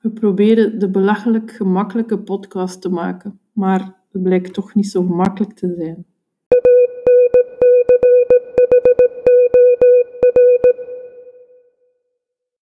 We proberen de belachelijk gemakkelijke podcast te maken, maar het blijkt toch niet zo gemakkelijk te zijn.